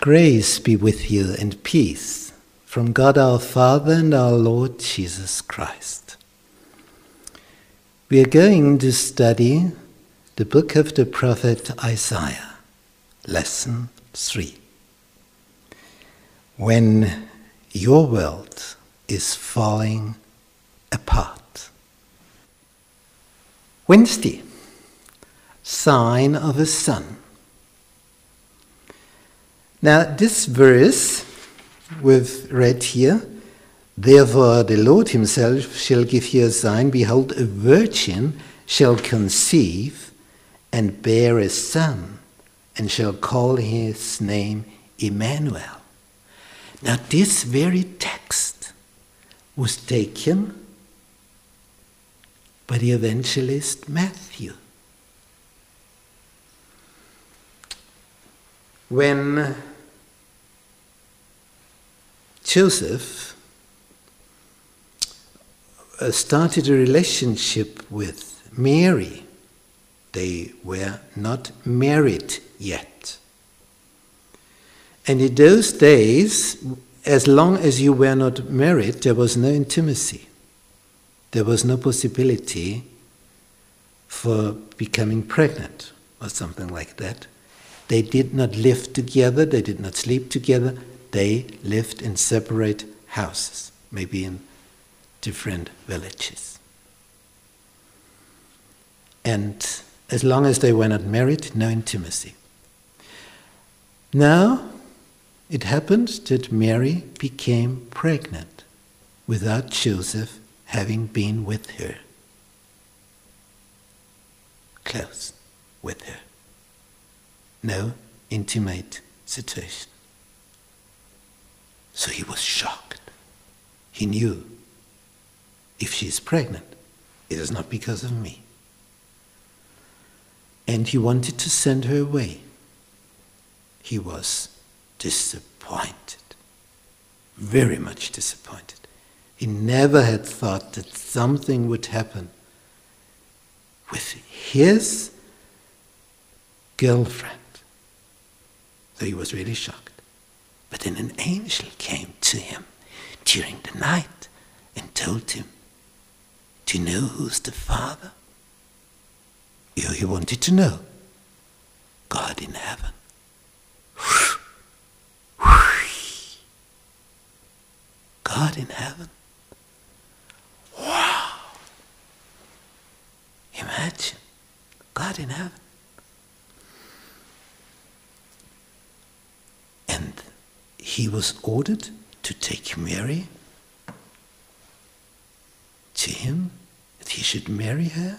Grace be with you and peace from God our Father and our Lord Jesus Christ. We are going to study the book of the prophet Isaiah, lesson 3. When your world is falling apart. Wednesday, sign of a son. Now, this verse we've read here, therefore the Lord himself shall give you a sign, behold, a virgin shall conceive and bear a son, and shall call his name Emmanuel. Now, this very text was taken by the evangelist Matthew. When Joseph uh, started a relationship with Mary, they were not married yet. And in those days, as long as you were not married, there was no intimacy. There was no possibility for becoming pregnant or something like that. They did not live together, they did not sleep together, they lived in separate houses, maybe in different villages. And as long as they were not married, no intimacy. Now, it happened that Mary became pregnant without Joseph having been with her, close with her. No intimate situation. So he was shocked. He knew if she is pregnant, it is not because of me. And he wanted to send her away. He was disappointed, very much disappointed. He never had thought that something would happen with his girlfriend. So he was really shocked. But then an angel came to him during the night and told him, Do you know who's the Father? He wanted to know. God in heaven. God in heaven. Wow. Imagine God in heaven. And he was ordered to take Mary to him, that he should marry her.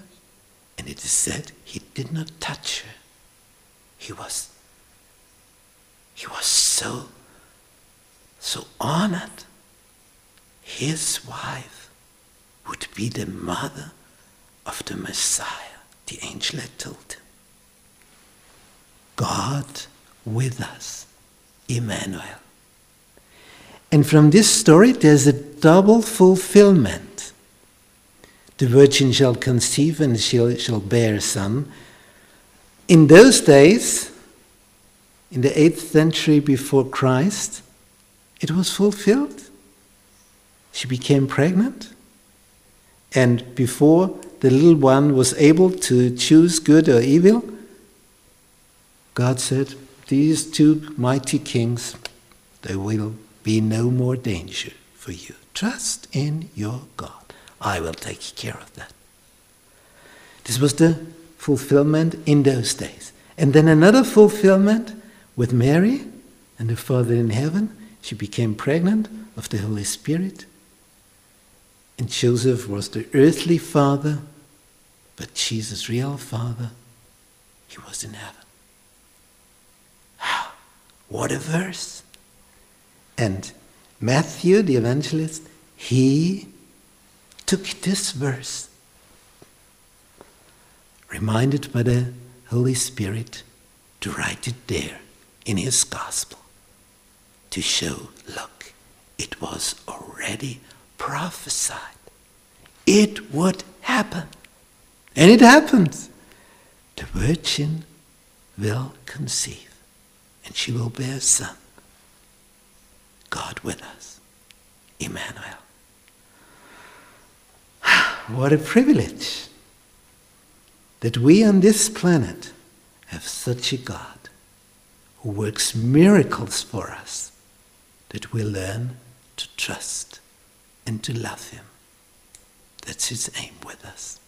And it is said he did not touch her. He was, he was so, so honored. His wife would be the mother of the Messiah, the angel had told him. God with us, Emmanuel. And from this story, there's a double fulfillment. The virgin shall conceive and she shall bear a son. In those days, in the 8th century before Christ, it was fulfilled. She became pregnant. And before the little one was able to choose good or evil, God said, These two mighty kings, they will be no more danger for you. Trust in your God. I will take care of that. This was the fulfillment in those days. And then another fulfillment with Mary and her Father in heaven. She became pregnant of the Holy Spirit. And Joseph was the earthly father, but Jesus' real father, he was in heaven. Ah, what a verse! And Matthew, the evangelist, he took this verse, reminded by the Holy Spirit, to write it there in his gospel to show look, it was already prophesied. It would happen. And it happens. The virgin will conceive and she will bear a son. God with us. Emmanuel. What a privilege that we on this planet have such a God who works miracles for us that we learn to trust and to love Him. That's His aim with us.